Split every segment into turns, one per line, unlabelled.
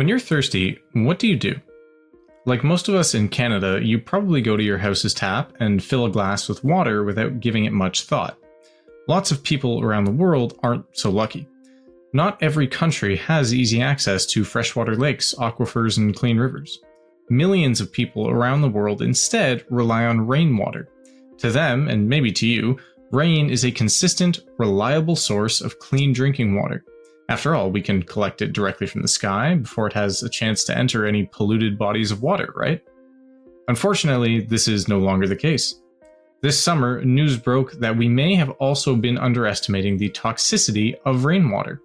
When you're thirsty, what do you do? Like most of us in Canada, you probably go to your house's tap and fill a glass with water without giving it much thought. Lots of people around the world aren't so lucky. Not every country has easy access to freshwater lakes, aquifers, and clean rivers. Millions of people around the world instead rely on rainwater. To them, and maybe to you, rain is a consistent, reliable source of clean drinking water. After all, we can collect it directly from the sky before it has a chance to enter any polluted bodies of water, right? Unfortunately, this is no longer the case. This summer, news broke that we may have also been underestimating the toxicity of rainwater.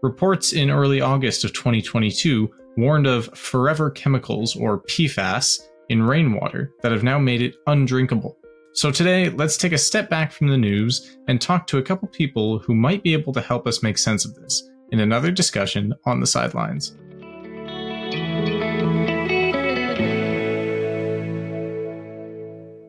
Reports in early August of 2022 warned of forever chemicals, or PFAS, in rainwater that have now made it undrinkable. So today, let's take a step back from the news and talk to a couple people who might be able to help us make sense of this in another discussion on the sidelines.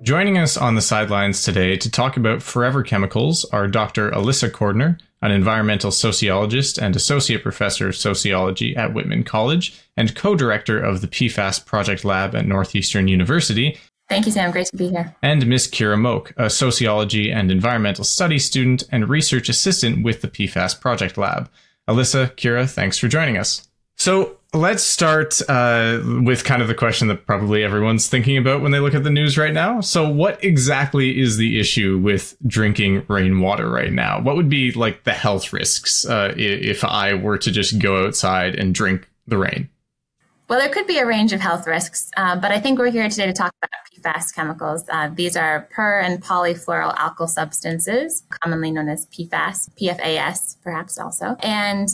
Joining us on the sidelines today to talk about forever chemicals are Dr. Alyssa Cordner, an environmental sociologist and associate professor of sociology at Whitman College and co director of the PFAS Project Lab at Northeastern University.
Thank you, Sam. Great to be here.
And Miss Kira Moak, a sociology and environmental studies student and research assistant with the PFAS Project Lab. Alyssa, Kira, thanks for joining us. So let's start uh, with kind of the question that probably everyone's thinking about when they look at the news right now. So, what exactly is the issue with drinking rainwater right now? What would be like the health risks uh, if I were to just go outside and drink the rain?
Well, there could be a range of health risks, uh, but I think we're here today to talk about PFAS chemicals. Uh, these are per and polyfluoroalkyl substances, commonly known as PFAS, PFAS perhaps also. And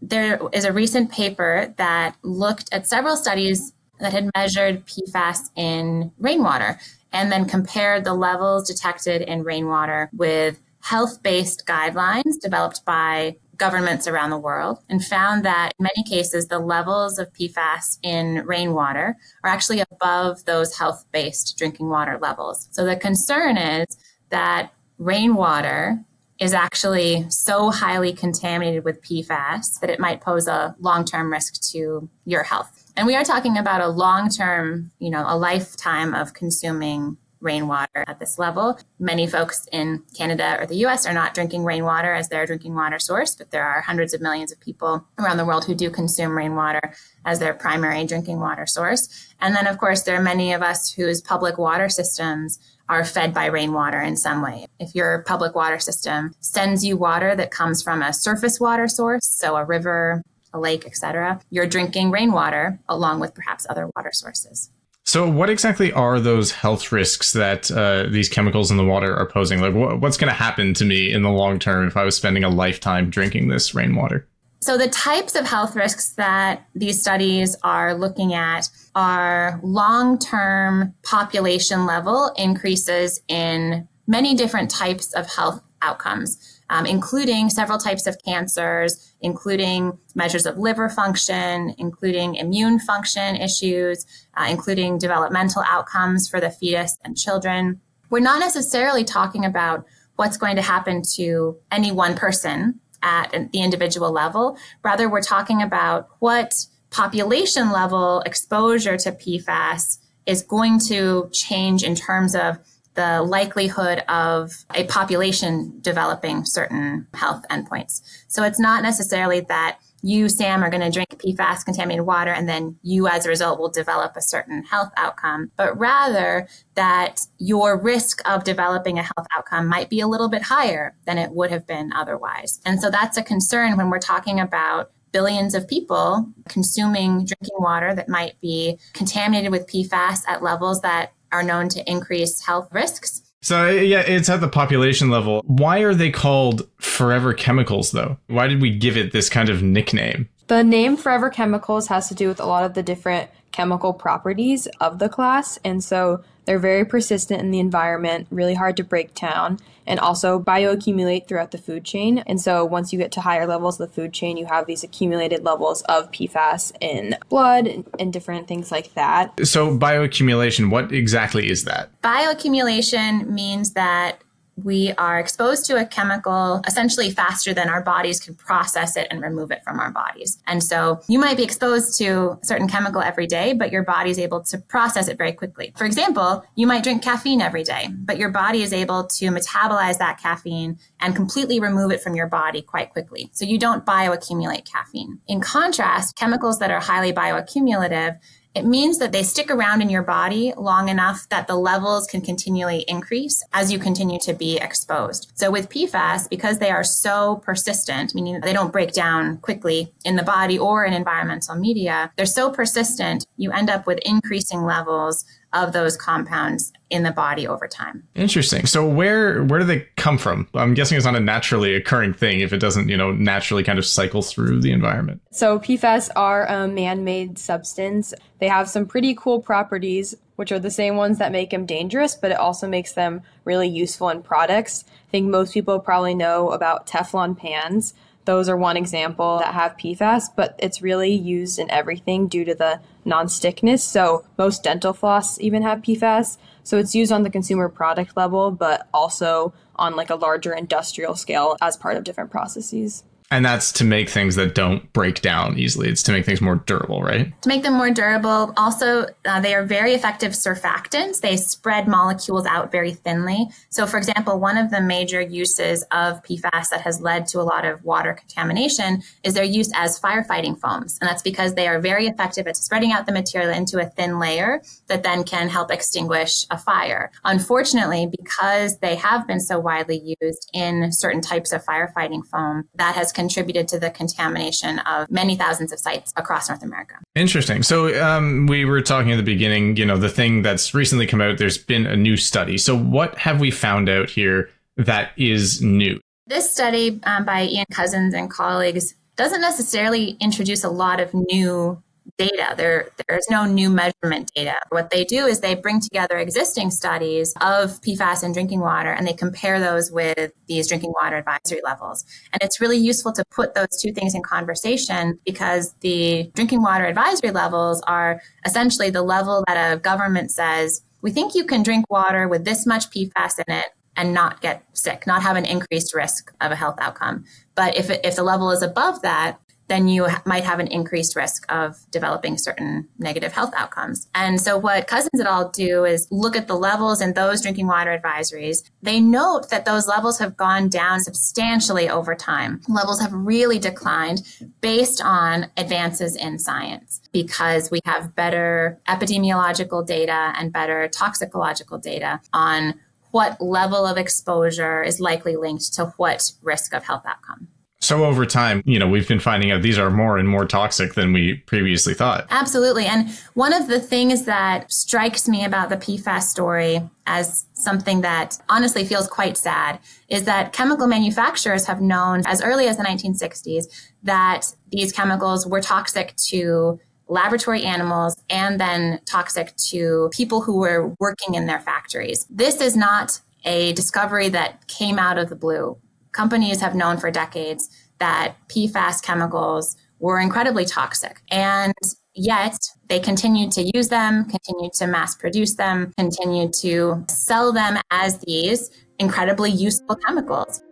there is a recent paper that looked at several studies that had measured PFAS in rainwater and then compared the levels detected in rainwater with health based guidelines developed by governments around the world and found that in many cases the levels of PFAS in rainwater are actually above those health based drinking water levels. So the concern is that rainwater is actually so highly contaminated with PFAS that it might pose a long term risk to your health. And we are talking about a long term, you know, a lifetime of consuming rainwater at this level. Many folks in Canada or the US are not drinking rainwater as their drinking water source, but there are hundreds of millions of people around the world who do consume rainwater as their primary drinking water source. And then, of course, there are many of us whose public water systems are fed by rainwater in some way. If your public water system sends you water that comes from a surface water source, so a river, a lake, etc., you're drinking rainwater along with perhaps other water sources.
So, what exactly are those health risks that uh, these chemicals in the water are posing? Like, wh- what's going to happen to me in the long term if I was spending a lifetime drinking this rainwater?
So, the types of health risks that these studies are looking at are long term population level increases in many different types of health outcomes um, including several types of cancers, including measures of liver function, including immune function issues, uh, including developmental outcomes for the fetus and children. We're not necessarily talking about what's going to happen to any one person at the individual level. Rather, we're talking about what population level exposure to PFAS is going to change in terms of the likelihood of a population developing certain health endpoints. So it's not necessarily that you, Sam, are going to drink PFAS contaminated water and then you, as a result, will develop a certain health outcome, but rather that your risk of developing a health outcome might be a little bit higher than it would have been otherwise. And so that's a concern when we're talking about billions of people consuming drinking water that might be contaminated with PFAS at levels that are known to increase health risks.
So yeah, it's at the population level. Why are they called forever chemicals though? Why did we give it this kind of nickname?
The name forever chemicals has to do with a lot of the different chemical properties of the class. And so they're very persistent in the environment, really hard to break down, and also bioaccumulate throughout the food chain. And so once you get to higher levels of the food chain, you have these accumulated levels of PFAS in blood and different things like that.
So, bioaccumulation, what exactly is that?
Bioaccumulation means that we are exposed to a chemical essentially faster than our bodies can process it and remove it from our bodies. And so you might be exposed to a certain chemical every day, but your body is able to process it very quickly. For example, you might drink caffeine every day, but your body is able to metabolize that caffeine and completely remove it from your body quite quickly. So you don't bioaccumulate caffeine. In contrast, chemicals that are highly bioaccumulative it means that they stick around in your body long enough that the levels can continually increase as you continue to be exposed. So with PFAS, because they are so persistent, meaning they don't break down quickly in the body or in environmental media, they're so persistent, you end up with increasing levels of those compounds in the body over time.
Interesting. So where where do they come from? I'm guessing it's not a naturally occurring thing if it doesn't, you know, naturally kind of cycle through the environment.
So PFAS are a man-made substance. They have some pretty cool properties, which are the same ones that make them dangerous, but it also makes them really useful in products. I think most people probably know about Teflon pans. Those are one example that have PFAS, but it's really used in everything due to the non-stickness. So most dental floss even have PFAS. So it's used on the consumer product level, but also on like a larger industrial scale as part of different processes.
And that's to make things that don't break down easily. It's to make things more durable, right?
To make them more durable. Also, uh, they are very effective surfactants. They spread molecules out very thinly. So, for example, one of the major uses of PFAS that has led to a lot of water contamination is their use as firefighting foams. And that's because they are very effective at spreading out the material into a thin layer that then can help extinguish a fire. Unfortunately, because they have been so widely used in certain types of firefighting foam, that has contributed to the contamination of many thousands of sites across North America.
Interesting. So um, we were talking at the beginning, you know, the thing that's recently come out, there's been a new study. So what have we found out here that is new?
This study um, by Ian Cousins and colleagues doesn't necessarily introduce a lot of new data. There, there's no new measurement data. What they do is they bring together existing studies of PFAS in drinking water and they compare those with these drinking water advisory levels. And it's really useful to put those two things in conversation because the drinking water advisory levels are essentially the level that a government says, we think you can drink water with this much PFAS in it and not get sick, not have an increased risk of a health outcome. But if, if the level is above that, then you might have an increased risk of developing certain negative health outcomes. And so what Cousins et al. do is look at the levels in those drinking water advisories. They note that those levels have gone down substantially over time. Levels have really declined based on advances in science because we have better epidemiological data and better toxicological data on what level of exposure is likely linked to what risk of health outcome.
So over time, you know, we've been finding out these are more and more toxic than we previously thought.
Absolutely. And one of the things that strikes me about the PFAS story as something that honestly feels quite sad is that chemical manufacturers have known as early as the 1960s that these chemicals were toxic to laboratory animals and then toxic to people who were working in their factories. This is not a discovery that came out of the blue companies have known for decades that PFAS chemicals were incredibly toxic. And yet they continued to use them, continued to mass produce them, continued to sell them as these incredibly useful chemicals.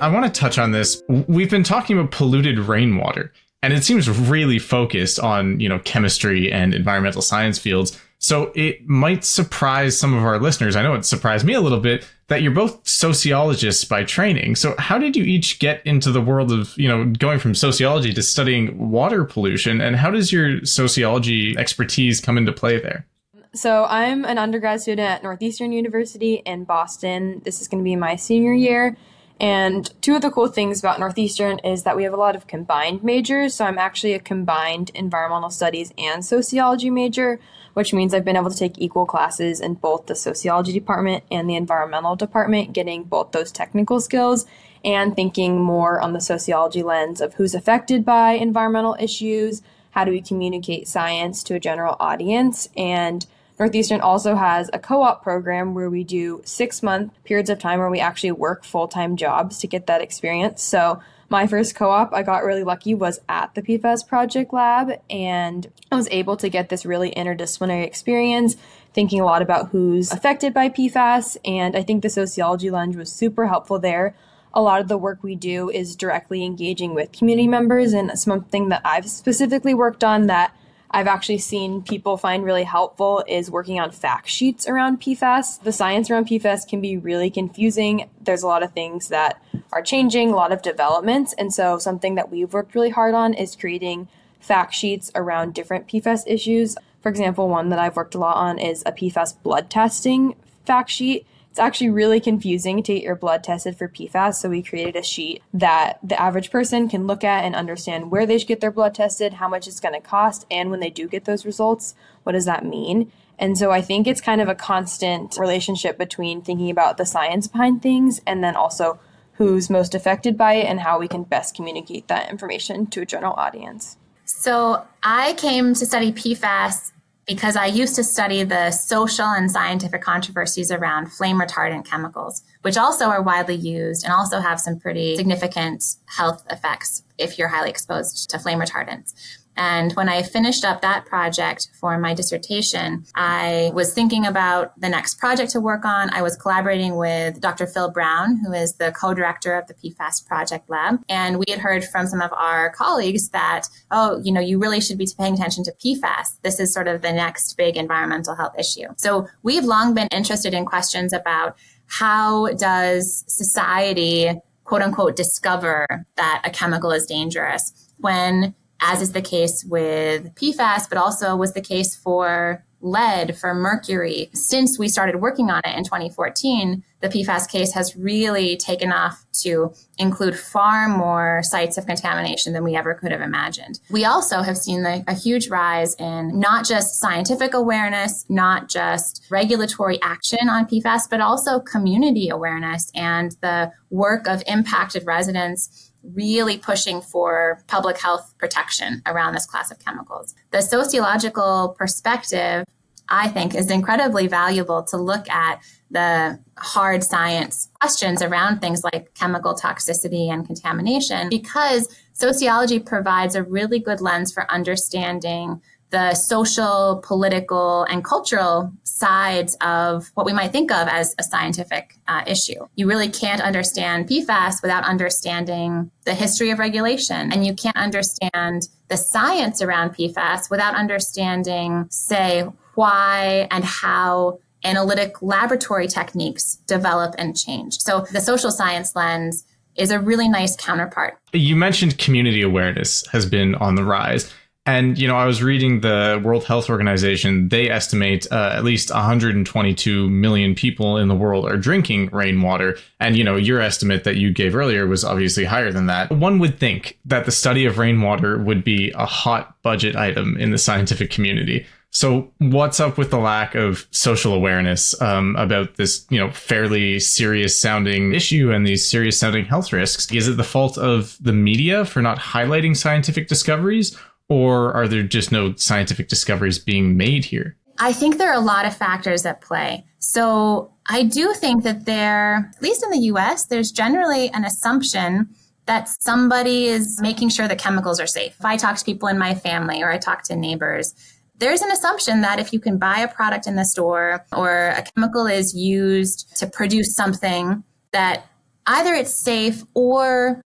I want to touch on this. We've been talking about polluted rainwater, and it seems really focused on, you know, chemistry and environmental science fields. So it might surprise some of our listeners. I know it surprised me a little bit that you're both sociologists by training. So how did you each get into the world of, you know, going from sociology to studying water pollution and how does your sociology expertise come into play there?
So I'm an undergrad student at Northeastern University in Boston. This is going to be my senior year. And two of the cool things about Northeastern is that we have a lot of combined majors. So I'm actually a combined environmental studies and sociology major, which means I've been able to take equal classes in both the sociology department and the environmental department, getting both those technical skills and thinking more on the sociology lens of who's affected by environmental issues, how do we communicate science to a general audience, and Northeastern also has a co op program where we do six month periods of time where we actually work full time jobs to get that experience. So my first co-op I got really lucky was at the PFAS project lab and I was able to get this really interdisciplinary experience thinking a lot about who's affected by PFAS. And I think the sociology lens was super helpful there. A lot of the work we do is directly engaging with community members, and something that I've specifically worked on that I've actually seen people find really helpful is working on fact sheets around PFAS. The science around PFAS can be really confusing. There's a lot of things that are changing, a lot of developments. And so, something that we've worked really hard on is creating fact sheets around different PFAS issues. For example, one that I've worked a lot on is a PFAS blood testing fact sheet. It's actually really confusing to get your blood tested for PFAS, so we created a sheet that the average person can look at and understand where they should get their blood tested, how much it's going to cost, and when they do get those results, what does that mean? And so I think it's kind of a constant relationship between thinking about the science behind things and then also who's most affected by it and how we can best communicate that information to a general audience.
So I came to study PFAS because I used to study the social and scientific controversies around flame retardant chemicals, which also are widely used and also have some pretty significant health effects if you're highly exposed to flame retardants. And when I finished up that project for my dissertation, I was thinking about the next project to work on. I was collaborating with Dr. Phil Brown, who is the co director of the PFAS Project Lab. And we had heard from some of our colleagues that, oh, you know, you really should be paying attention to PFAS. This is sort of the next big environmental health issue. So we've long been interested in questions about how does society, quote unquote, discover that a chemical is dangerous when as is the case with PFAS, but also was the case for lead, for mercury. Since we started working on it in 2014, the PFAS case has really taken off to include far more sites of contamination than we ever could have imagined. We also have seen a huge rise in not just scientific awareness, not just regulatory action on PFAS, but also community awareness and the work of impacted residents really pushing for public health protection around this class of chemicals. The sociological perspective, I think, is incredibly valuable to look at the hard science questions around things like chemical toxicity and contamination because sociology provides a really good lens for understanding the social, political, and cultural sides of what we might think of as a scientific uh, issue. You really can't understand PFAS without understanding the history of regulation, and you can't understand the science around PFAS without understanding, say, why and how analytic laboratory techniques develop and change. So the social science lens is a really nice counterpart.
You mentioned community awareness has been on the rise. And, you know, I was reading the World Health Organization. They estimate uh, at least 122 million people in the world are drinking rainwater. And, you know, your estimate that you gave earlier was obviously higher than that. One would think that the study of rainwater would be a hot budget item in the scientific community. So, what's up with the lack of social awareness um, about this, you know, fairly serious sounding issue and these serious sounding health risks? Is it the fault of the media for not highlighting scientific discoveries, or are there just no scientific discoveries being made here?
I think there are a lot of factors at play. So I do think that there, at least in the US, there's generally an assumption that somebody is making sure that chemicals are safe. If I talk to people in my family or I talk to neighbors, there's an assumption that if you can buy a product in the store or a chemical is used to produce something that either it's safe or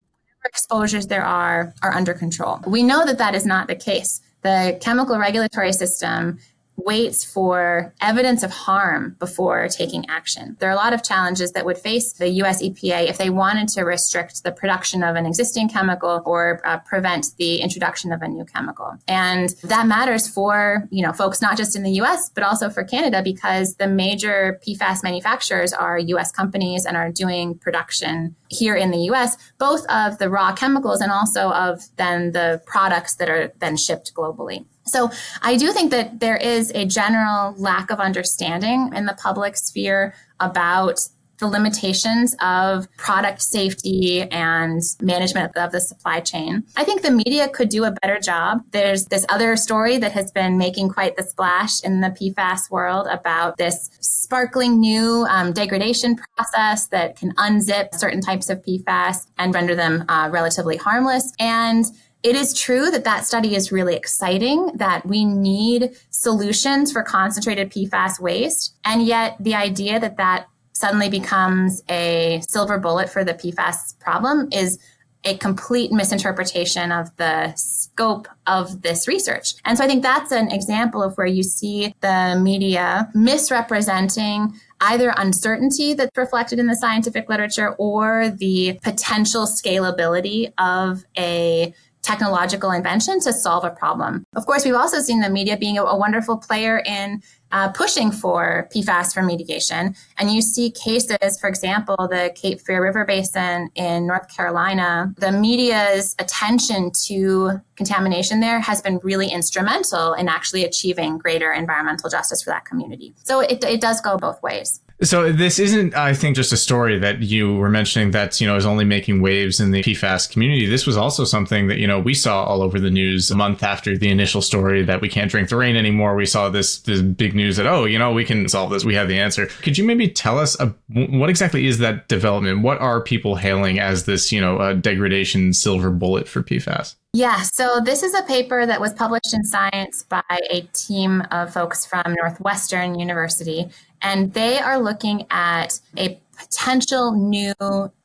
exposures there are are under control. We know that that is not the case. The chemical regulatory system waits for evidence of harm before taking action. There are a lot of challenges that would face the US EPA if they wanted to restrict the production of an existing chemical or uh, prevent the introduction of a new chemical. And that matters for, you know, folks not just in the US but also for Canada because the major PFAS manufacturers are US companies and are doing production here in the US both of the raw chemicals and also of then the products that are then shipped globally. So I do think that there is a general lack of understanding in the public sphere about the limitations of product safety and management of the supply chain. I think the media could do a better job. There's this other story that has been making quite the splash in the PFAS world about this sparkling new um, degradation process that can unzip certain types of PFAS and render them uh, relatively harmless. And it is true that that study is really exciting, that we need solutions for concentrated PFAS waste. And yet, the idea that that suddenly becomes a silver bullet for the PFAS problem is a complete misinterpretation of the scope of this research. And so I think that's an example of where you see the media misrepresenting either uncertainty that's reflected in the scientific literature or the potential scalability of a technological invention to solve a problem. Of course, we've also seen the media being a, a wonderful player in uh, pushing for PFAS remediation. And you see cases, for example, the Cape Fear River Basin in North Carolina, the media's attention to contamination there has been really instrumental in actually achieving greater environmental justice for that community. So it, it does go both ways.
So this isn't, I think, just a story that you were mentioning that, you know, is only making waves in the PFAS community. This was also something that, you know, we saw all over the news a month after the initial story that we can't drink the rain anymore. We saw this, this big news that, oh, you know, we can solve this. We have the answer. Could you maybe tell us uh, what exactly is that development? What are people hailing as this, you know, degradation silver bullet for PFAS?
Yeah, so this is a paper that was published in Science by a team of folks from Northwestern University and they are looking at a potential new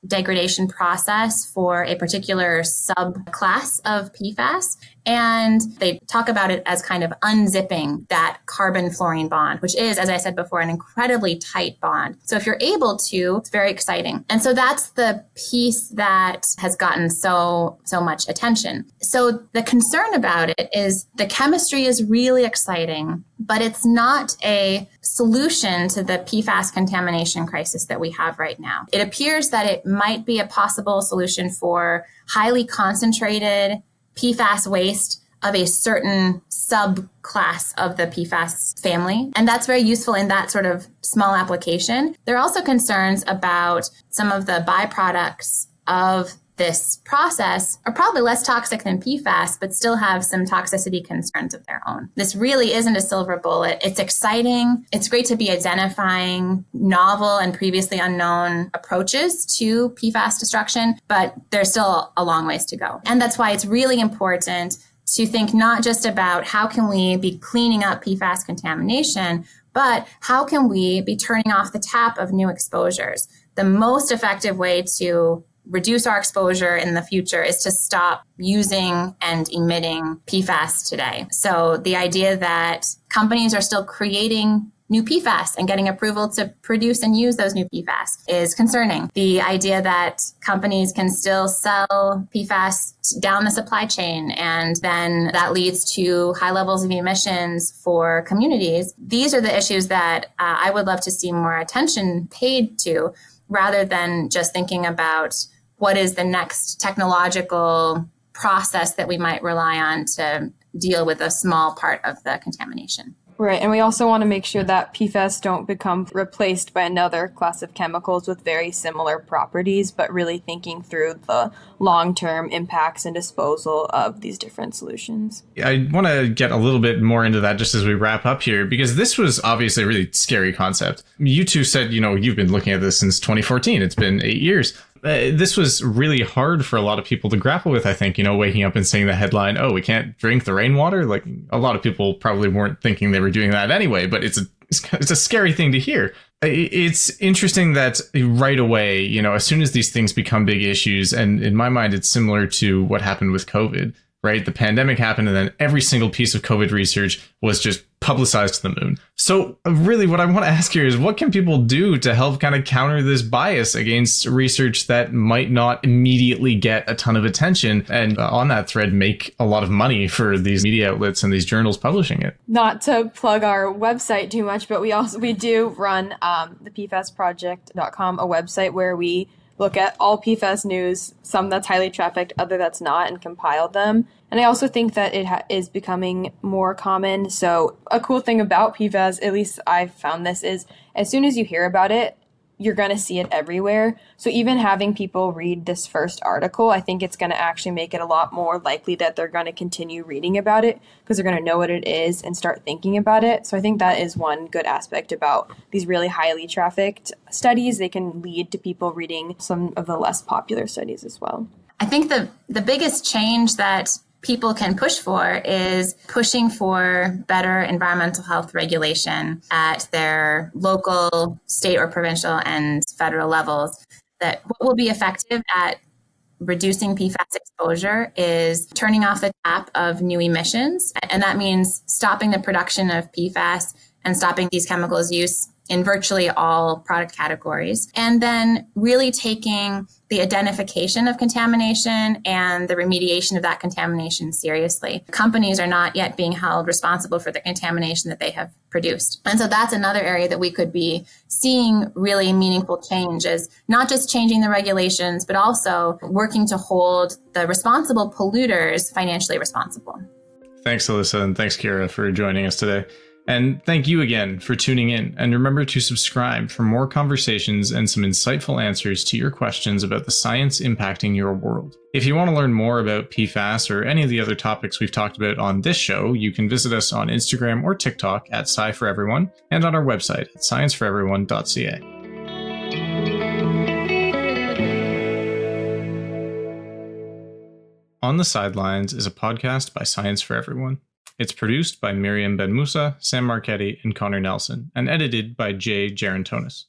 degradation process for a particular subclass of PFAS. And they talk about it as kind of unzipping that carbon fluorine bond, which is, as I said before, an incredibly tight bond. So if you're able to, it's very exciting. And so that's the piece that has gotten so, so much attention. So the concern about it is the chemistry is really exciting, but it's not a solution to the PFAS contamination crisis that we have right now. It appears that it might be a possible solution for highly concentrated PFAS waste of a certain subclass of the PFAS family. And that's very useful in that sort of small application. There are also concerns about some of the byproducts of this process are probably less toxic than PFAS, but still have some toxicity concerns of their own. This really isn't a silver bullet. It's exciting. It's great to be identifying novel and previously unknown approaches to PFAS destruction, but there's still a long ways to go. And that's why it's really important to think not just about how can we be cleaning up PFAS contamination, but how can we be turning off the tap of new exposures? The most effective way to reduce our exposure in the future is to stop using and emitting PFAS today. So the idea that companies are still creating new PFAS and getting approval to produce and use those new PFAS is concerning. The idea that companies can still sell PFAS down the supply chain and then that leads to high levels of emissions for communities. These are the issues that uh, I would love to see more attention paid to rather than just thinking about what is the next technological process that we might rely on to deal with a small part of the contamination.
Right, and we also want to make sure that PFAS don't become replaced by another class of chemicals with very similar properties, but really thinking through the long term impacts and disposal of these different solutions.
I want to get a little bit more into that just as we wrap up here, because this was obviously a really scary concept. You two said, you know, you've been looking at this since 2014, it's been eight years. Uh, this was really hard for a lot of people to grapple with. I think you know, waking up and seeing the headline, "Oh, we can't drink the rainwater." Like a lot of people probably weren't thinking they were doing that anyway, but it's a it's a scary thing to hear. It's interesting that right away, you know, as soon as these things become big issues, and in my mind, it's similar to what happened with COVID right? The pandemic happened, and then every single piece of COVID research was just publicized to the moon. So, really, what I want to ask here is what can people do to help kind of counter this bias against research that might not immediately get a ton of attention and uh, on that thread make a lot of money for these media outlets and these journals publishing it?
Not to plug our website too much, but we also we do run um, the PFASproject.com, a website where we look at all PFAS news, some that's highly trafficked, other that's not, and compile them. And I also think that it ha- is becoming more common. So, a cool thing about PFAS, at least I've found this, is as soon as you hear about it, you're going to see it everywhere. So even having people read this first article, I think it's going to actually make it a lot more likely that they're going to continue reading about it because they're going to know what it is and start thinking about it. So I think that is one good aspect about these really highly trafficked studies. They can lead to people reading some of the less popular studies as well.
I think the, the biggest change that people can push for is pushing for better environmental health regulation at their local, state, or provincial and federal levels. That what will be effective at reducing PFAS exposure is turning off the tap of new emissions. And that means stopping the production of PFAS and stopping these chemicals' use in virtually all product categories. And then really taking the identification of contamination and the remediation of that contamination seriously. Companies are not yet being held responsible for the contamination that they have produced. And so that's another area that we could be seeing really meaningful change is not just changing the regulations, but also working to hold the responsible polluters financially responsible.
Thanks, Alyssa, and thanks, Kira, for joining us today. And thank you again for tuning in. And remember to subscribe for more conversations and some insightful answers to your questions about the science impacting your world. If you want to learn more about PFAS or any of the other topics we've talked about on this show, you can visit us on Instagram or TikTok at Sci Everyone and on our website at scienceforeveryone.ca. On the Sidelines is a podcast by Science for Everyone. It's produced by Miriam Ben Musa, Sam Marchetti, and Connor Nelson, and edited by Jay Gerontonis.